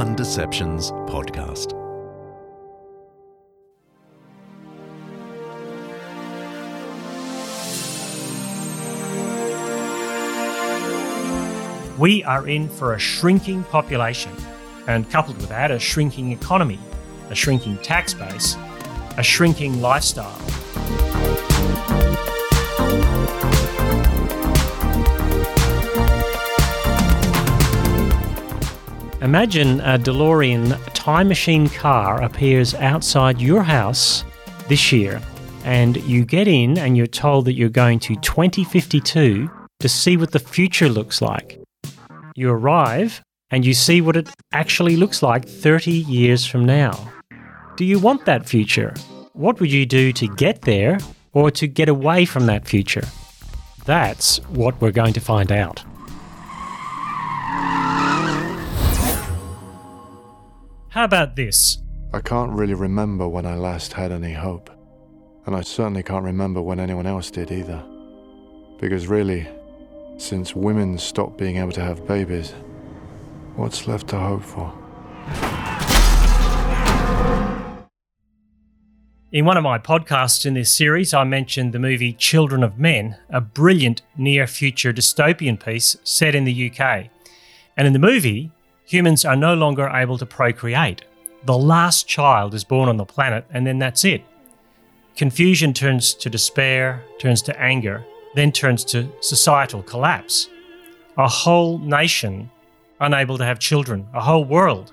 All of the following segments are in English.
Undeceptions podcast. We are in for a shrinking population, and coupled with that, a shrinking economy, a shrinking tax base, a shrinking lifestyle. Imagine a DeLorean time machine car appears outside your house this year, and you get in and you're told that you're going to 2052 to see what the future looks like. You arrive and you see what it actually looks like 30 years from now. Do you want that future? What would you do to get there or to get away from that future? That's what we're going to find out. How about this? I can't really remember when I last had any hope. And I certainly can't remember when anyone else did either. Because really, since women stopped being able to have babies, what's left to hope for? In one of my podcasts in this series, I mentioned the movie Children of Men, a brilliant near future dystopian piece set in the UK. And in the movie, humans are no longer able to procreate. The last child is born on the planet, and then that's it. Confusion turns to despair, turns to anger, then turns to societal collapse. A whole nation unable to have children, a whole world.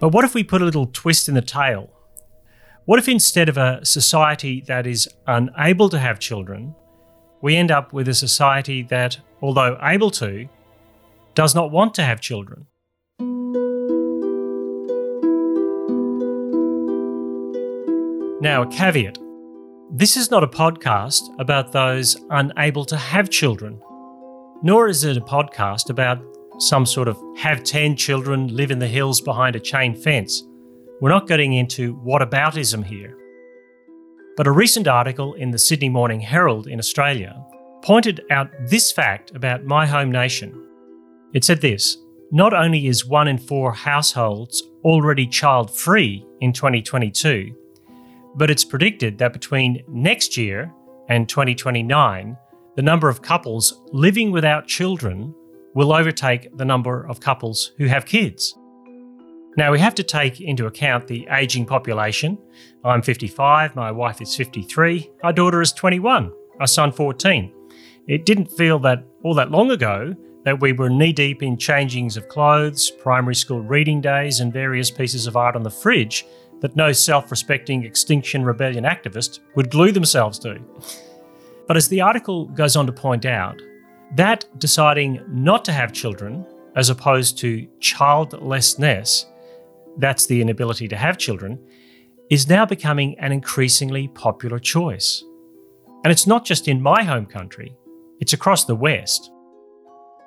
But what if we put a little twist in the tale? What if instead of a society that is unable to have children, we end up with a society that, although able to, does not want to have children? Now, a caveat this is not a podcast about those unable to have children, nor is it a podcast about some sort of have 10 children, live in the hills behind a chain fence. We're not getting into whataboutism here. But a recent article in the Sydney Morning Herald in Australia pointed out this fact about my home nation. It said this Not only is one in four households already child free in 2022, but it's predicted that between next year and 2029, the number of couples living without children will overtake the number of couples who have kids. Now, we have to take into account the ageing population. I'm 55, my wife is 53, our daughter is 21, our son 14. It didn't feel that all that long ago that we were knee deep in changings of clothes, primary school reading days, and various pieces of art on the fridge that no self respecting Extinction Rebellion activist would glue themselves to. But as the article goes on to point out, that deciding not to have children, as opposed to childlessness, that's the inability to have children, is now becoming an increasingly popular choice. And it's not just in my home country, it's across the West.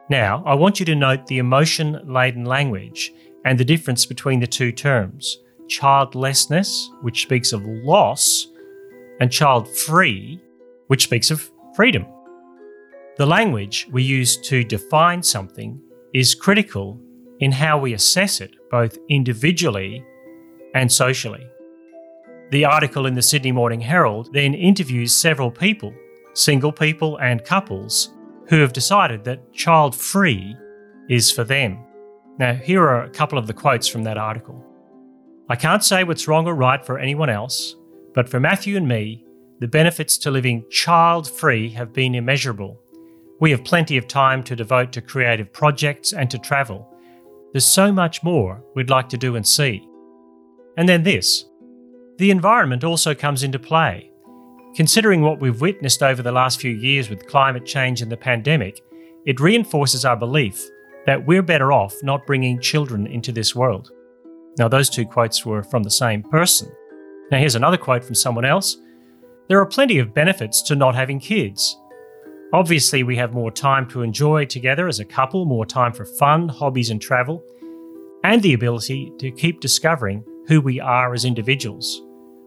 Now, I want you to note the emotion laden language and the difference between the two terms childlessness, which speaks of loss, and child free, which speaks of freedom. The language we use to define something is critical in how we assess it, both individually and socially. The article in the Sydney Morning Herald then interviews several people, single people and couples, who have decided that child free is for them. Now, here are a couple of the quotes from that article. I can't say what's wrong or right for anyone else, but for Matthew and me, the benefits to living child free have been immeasurable. We have plenty of time to devote to creative projects and to travel. There's so much more we'd like to do and see. And then this the environment also comes into play. Considering what we've witnessed over the last few years with climate change and the pandemic, it reinforces our belief that we're better off not bringing children into this world. Now, those two quotes were from the same person. Now, here's another quote from someone else There are plenty of benefits to not having kids. Obviously, we have more time to enjoy together as a couple, more time for fun, hobbies, and travel, and the ability to keep discovering who we are as individuals.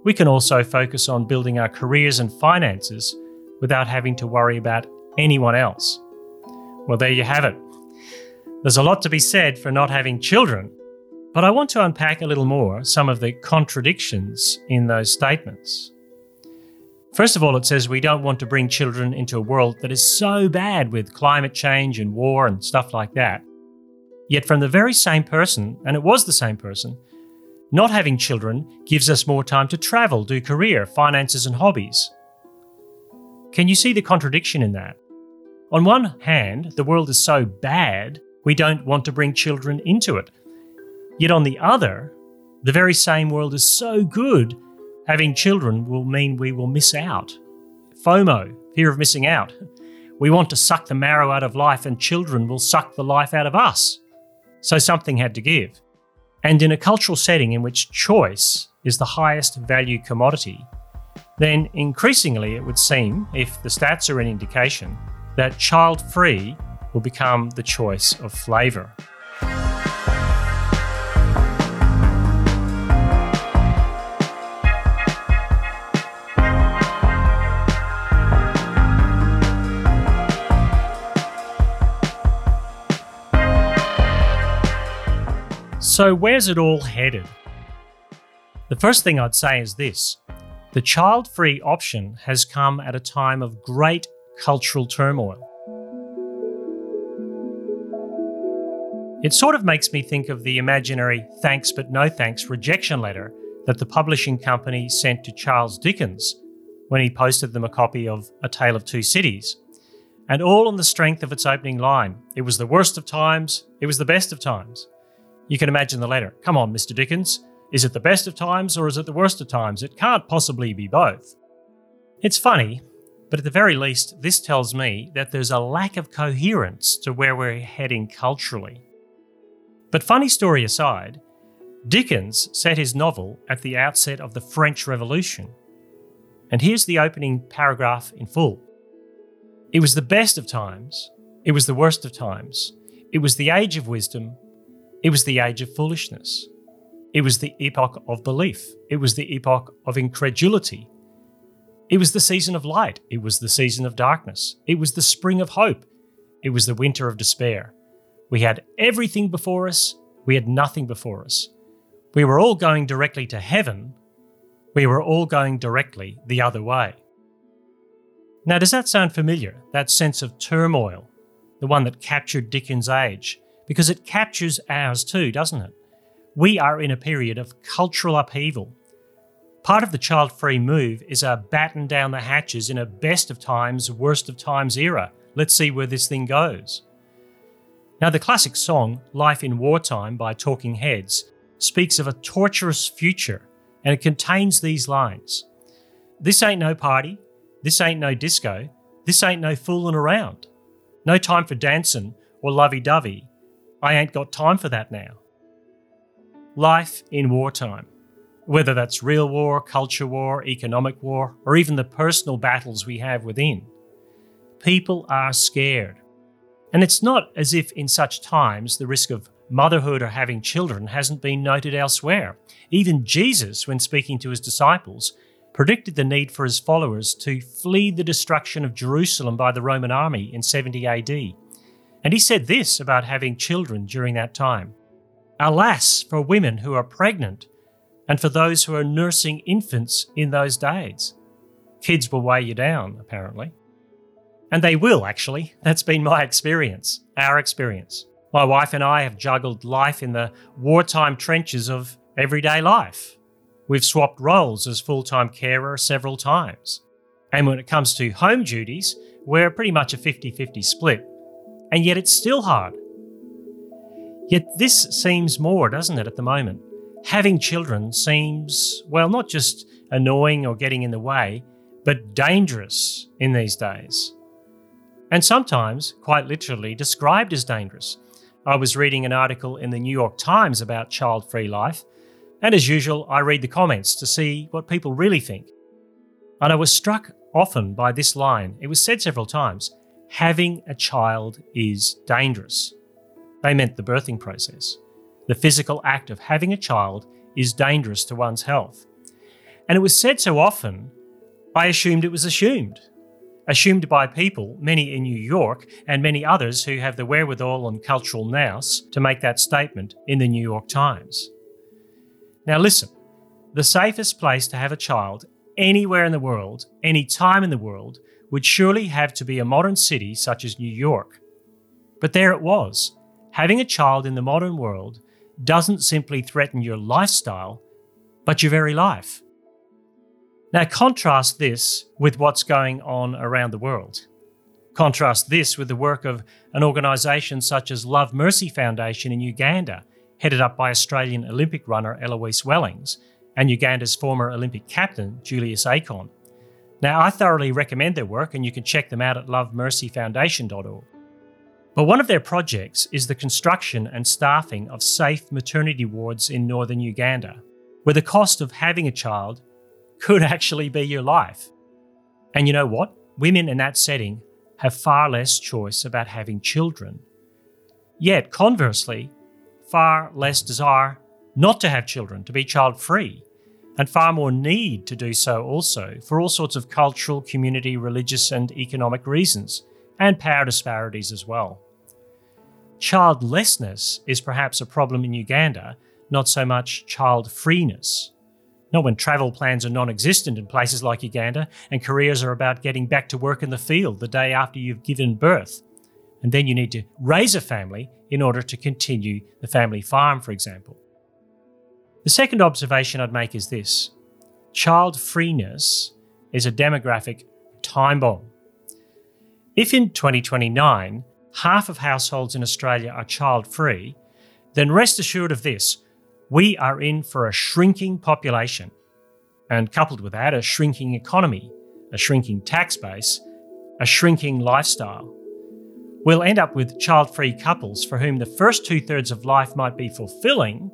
We can also focus on building our careers and finances without having to worry about anyone else. Well, there you have it. There's a lot to be said for not having children, but I want to unpack a little more some of the contradictions in those statements. First of all, it says we don't want to bring children into a world that is so bad with climate change and war and stuff like that. Yet, from the very same person, and it was the same person, not having children gives us more time to travel, do career, finances, and hobbies. Can you see the contradiction in that? On one hand, the world is so bad, we don't want to bring children into it. Yet on the other, the very same world is so good, having children will mean we will miss out. FOMO, fear of missing out. We want to suck the marrow out of life, and children will suck the life out of us. So something had to give. And in a cultural setting in which choice is the highest value commodity, then increasingly it would seem, if the stats are an indication, that child free will become the choice of flavour. So, where's it all headed? The first thing I'd say is this the child free option has come at a time of great cultural turmoil. It sort of makes me think of the imaginary thanks but no thanks rejection letter that the publishing company sent to Charles Dickens when he posted them a copy of A Tale of Two Cities. And all on the strength of its opening line It was the worst of times, it was the best of times. You can imagine the letter. Come on, Mr. Dickens. Is it the best of times or is it the worst of times? It can't possibly be both. It's funny, but at the very least, this tells me that there's a lack of coherence to where we're heading culturally. But funny story aside, Dickens set his novel at the outset of the French Revolution. And here's the opening paragraph in full It was the best of times, it was the worst of times, it was the age of wisdom, it was the age of foolishness. It was the epoch of belief. It was the epoch of incredulity. It was the season of light. It was the season of darkness. It was the spring of hope. It was the winter of despair. We had everything before us. We had nothing before us. We were all going directly to heaven. We were all going directly the other way. Now, does that sound familiar? That sense of turmoil, the one that captured Dickens' age, because it captures ours too, doesn't it? We are in a period of cultural upheaval. Part of the child free move is a batten down the hatches in a best of times, worst of times era. Let's see where this thing goes. Now, the classic song, Life in Wartime by Talking Heads, speaks of a torturous future and it contains these lines This ain't no party, this ain't no disco, this ain't no fooling around. No time for dancing or lovey dovey, I ain't got time for that now. Life in wartime, whether that's real war, culture war, economic war, or even the personal battles we have within. People are scared. And it's not as if in such times the risk of motherhood or having children hasn't been noted elsewhere. Even Jesus, when speaking to his disciples, predicted the need for his followers to flee the destruction of Jerusalem by the Roman army in 70 AD. And he said this about having children during that time Alas for women who are pregnant and for those who are nursing infants in those days. Kids will weigh you down, apparently. And they will, actually. That's been my experience, our experience. My wife and I have juggled life in the wartime trenches of everyday life. We've swapped roles as full time carer several times. And when it comes to home duties, we're pretty much a 50 50 split and yet it's still hard. Yet this seems more, doesn't it, at the moment? Having children seems, well, not just annoying or getting in the way, but dangerous in these days. And sometimes, quite literally, described as dangerous. I was reading an article in the New York Times about child free life, and as usual, I read the comments to see what people really think. And I was struck often by this line. It was said several times having a child is dangerous. They meant the birthing process. The physical act of having a child is dangerous to one's health. And it was said so often, I assumed it was assumed. assumed by people, many in New York, and many others who have the wherewithal and cultural nous to make that statement in the New York Times. Now, listen the safest place to have a child anywhere in the world, any time in the world, would surely have to be a modern city such as New York. But there it was. Having a child in the modern world doesn't simply threaten your lifestyle, but your very life. Now, contrast this with what's going on around the world. Contrast this with the work of an organisation such as Love Mercy Foundation in Uganda, headed up by Australian Olympic runner Eloise Wellings and Uganda's former Olympic captain Julius Achon. Now, I thoroughly recommend their work, and you can check them out at lovemercyfoundation.org. But one of their projects is the construction and staffing of safe maternity wards in northern Uganda, where the cost of having a child could actually be your life. And you know what? Women in that setting have far less choice about having children. Yet, conversely, far less desire not to have children, to be child free, and far more need to do so also for all sorts of cultural, community, religious, and economic reasons, and power disparities as well. Childlessness is perhaps a problem in Uganda, not so much child freeness. Not when travel plans are non existent in places like Uganda and careers are about getting back to work in the field the day after you've given birth. And then you need to raise a family in order to continue the family farm, for example. The second observation I'd make is this child freeness is a demographic time bomb. If in 2029 half of households in Australia are child free, then rest assured of this we are in for a shrinking population. And coupled with that, a shrinking economy, a shrinking tax base, a shrinking lifestyle. We'll end up with child free couples for whom the first two thirds of life might be fulfilling,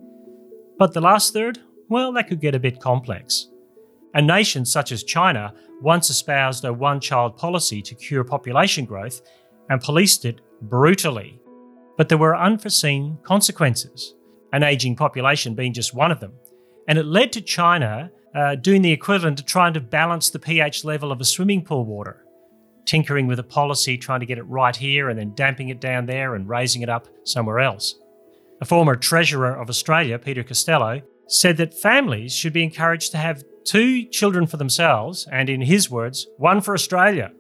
but the last third, well, that could get a bit complex. A nation such as China once espoused a one child policy to cure population growth and policed it brutally. But there were unforeseen consequences, an ageing population being just one of them. And it led to China uh, doing the equivalent to trying to balance the pH level of a swimming pool water, tinkering with a policy, trying to get it right here and then damping it down there and raising it up somewhere else. A former Treasurer of Australia, Peter Costello, said that families should be encouraged to have two children for themselves and, in his words, one for Australia.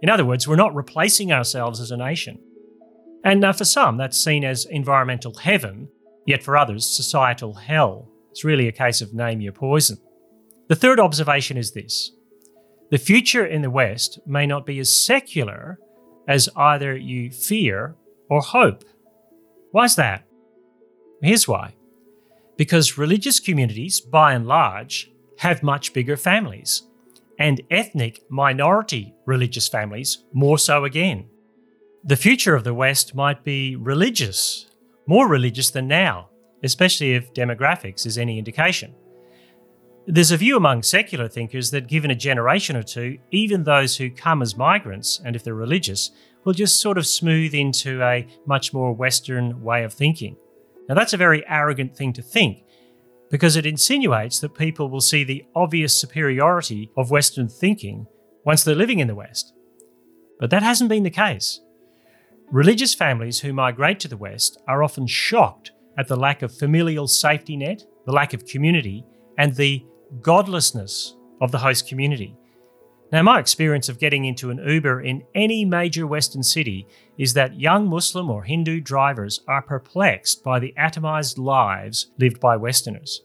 In other words, we're not replacing ourselves as a nation. And uh, for some, that's seen as environmental heaven, yet for others, societal hell. It's really a case of name your poison. The third observation is this the future in the West may not be as secular as either you fear or hope. Why's that? Here's why. Because religious communities, by and large, have much bigger families and ethnic minority religious families more so again. The future of the West might be religious, more religious than now, especially if demographics is any indication. There's a view among secular thinkers that given a generation or two, even those who come as migrants, and if they're religious, will just sort of smooth into a much more Western way of thinking. Now, that's a very arrogant thing to think, because it insinuates that people will see the obvious superiority of Western thinking once they're living in the West. But that hasn't been the case. Religious families who migrate to the West are often shocked at the lack of familial safety net, the lack of community, and the godlessness of the host community. Now, my experience of getting into an Uber in any major Western city is that young Muslim or Hindu drivers are perplexed by the atomized lives lived by Westerners.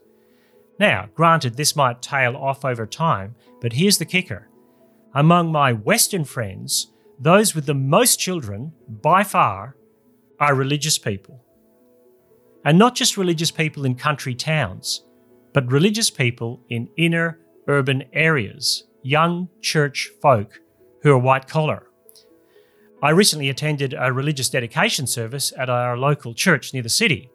Now, granted, this might tail off over time, but here's the kicker. Among my Western friends, those with the most children, by far, are religious people. And not just religious people in country towns, but religious people in inner urban areas young church folk who are white collar. I recently attended a religious dedication service at our local church near the city.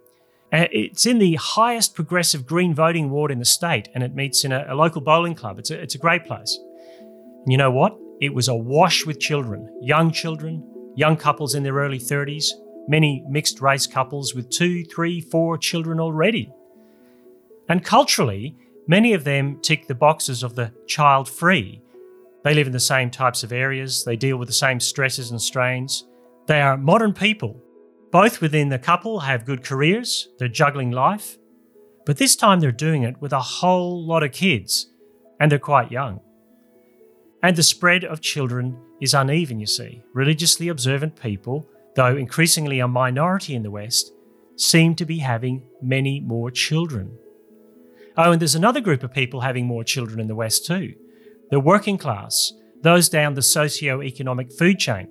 Uh, it's in the highest progressive green voting ward in the state, and it meets in a, a local bowling club. It's a, it's a great place. And you know what? It was awash with children, young children, young couples in their early 30s, many mixed race couples with two, three, four children already. And culturally, Many of them tick the boxes of the child free, They live in the same types of areas, they deal with the same stresses and strains. They are modern people. Both within the couple have good careers, they're juggling life, but this time they're doing it with a whole lot of kids, and they're quite young. And the spread of children is uneven, you see. Religiously observant people, though increasingly a minority in the West, seem to be having many more children. Oh, and there's another group of people having more children in the West too the working class, those down the socio-economic food chain.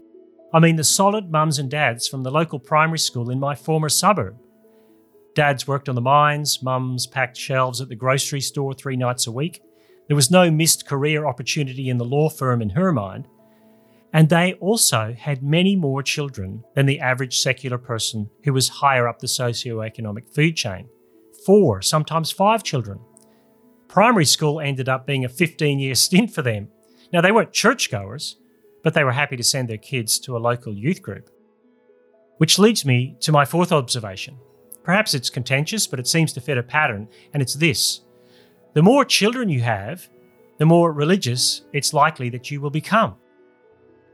I mean, the solid mums and dads from the local primary school in my former suburb. Dads worked on the mines, mums packed shelves at the grocery store three nights a week. There was no missed career opportunity in the law firm in her mind. And they also had many more children than the average secular person who was higher up the socio-economic food chain. Four, sometimes five children. Primary school ended up being a 15 year stint for them. Now, they weren't churchgoers, but they were happy to send their kids to a local youth group. Which leads me to my fourth observation. Perhaps it's contentious, but it seems to fit a pattern, and it's this the more children you have, the more religious it's likely that you will become.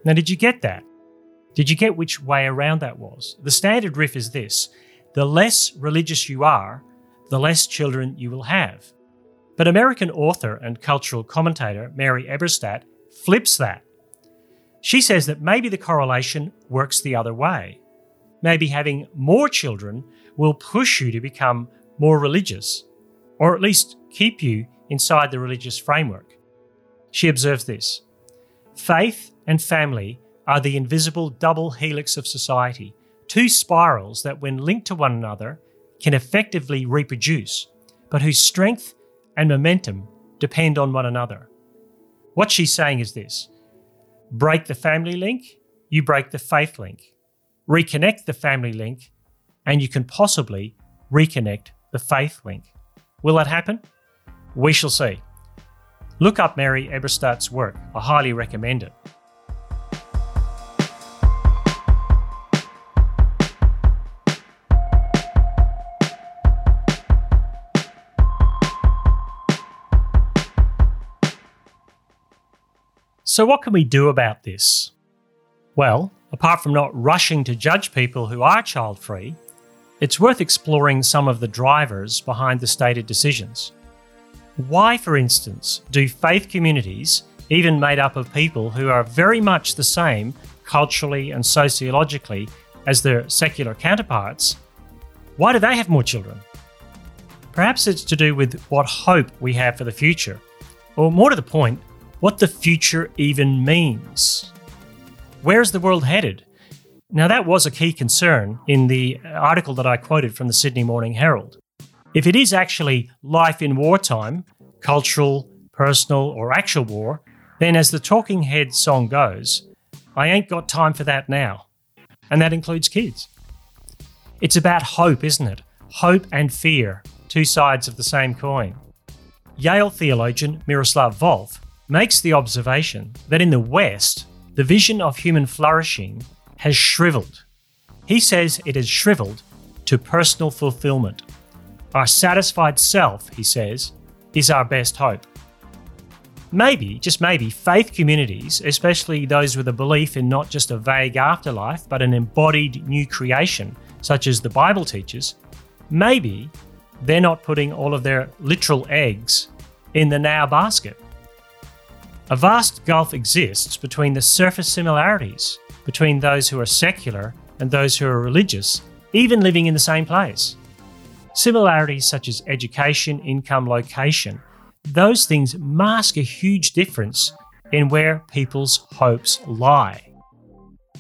Now, did you get that? Did you get which way around that was? The standard riff is this the less religious you are, the less children you will have. But American author and cultural commentator Mary Eberstadt flips that. She says that maybe the correlation works the other way. Maybe having more children will push you to become more religious, or at least keep you inside the religious framework. She observes this Faith and family are the invisible double helix of society, two spirals that, when linked to one another, can effectively reproduce, but whose strength and momentum depend on one another. What she's saying is this break the family link, you break the faith link. Reconnect the family link, and you can possibly reconnect the faith link. Will that happen? We shall see. Look up Mary Eberstadt's work. I highly recommend it. So, what can we do about this? Well, apart from not rushing to judge people who are child free, it's worth exploring some of the drivers behind the stated decisions. Why, for instance, do faith communities, even made up of people who are very much the same culturally and sociologically as their secular counterparts, why do they have more children? Perhaps it's to do with what hope we have for the future, or more to the point, what the future even means. Where's the world headed? Now, that was a key concern in the article that I quoted from the Sydney Morning Herald. If it is actually life in wartime, cultural, personal, or actual war, then as the Talking Head song goes, I ain't got time for that now. And that includes kids. It's about hope, isn't it? Hope and fear, two sides of the same coin. Yale theologian Miroslav Volf makes the observation that in the West, the vision of human flourishing has shriveled. He says it has shriveled to personal fulfillment. Our satisfied self, he says, is our best hope. Maybe, just maybe, faith communities, especially those with a belief in not just a vague afterlife, but an embodied new creation, such as the Bible teaches, maybe they're not putting all of their literal eggs in the now basket. A vast gulf exists between the surface similarities between those who are secular and those who are religious, even living in the same place. Similarities such as education, income, location, those things mask a huge difference in where people's hopes lie.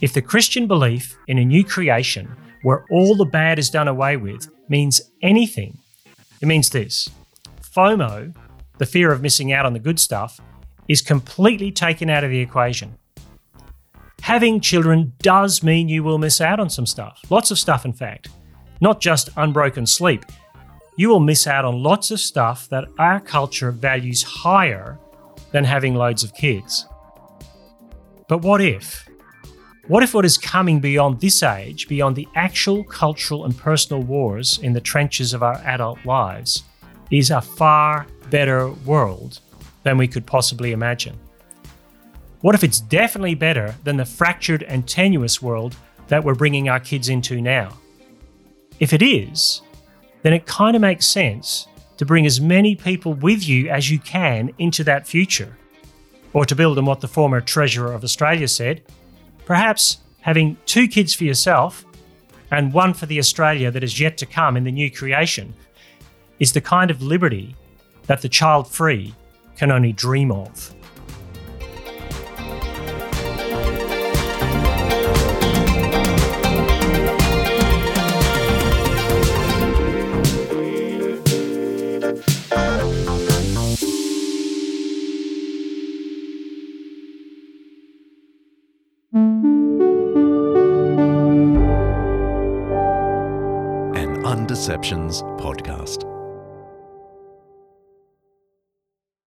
If the Christian belief in a new creation where all the bad is done away with means anything, it means this FOMO, the fear of missing out on the good stuff, is completely taken out of the equation. Having children does mean you will miss out on some stuff. Lots of stuff, in fact. Not just unbroken sleep. You will miss out on lots of stuff that our culture values higher than having loads of kids. But what if? What if what is coming beyond this age, beyond the actual cultural and personal wars in the trenches of our adult lives, is a far better world than we could possibly imagine. What if it's definitely better than the fractured and tenuous world that we're bringing our kids into now? If it is, then it kind of makes sense to bring as many people with you as you can into that future. Or to build on what the former Treasurer of Australia said, perhaps having two kids for yourself and one for the Australia that is yet to come in the new creation is the kind of liberty that the child free can only dream of. An Undeceptions podcast.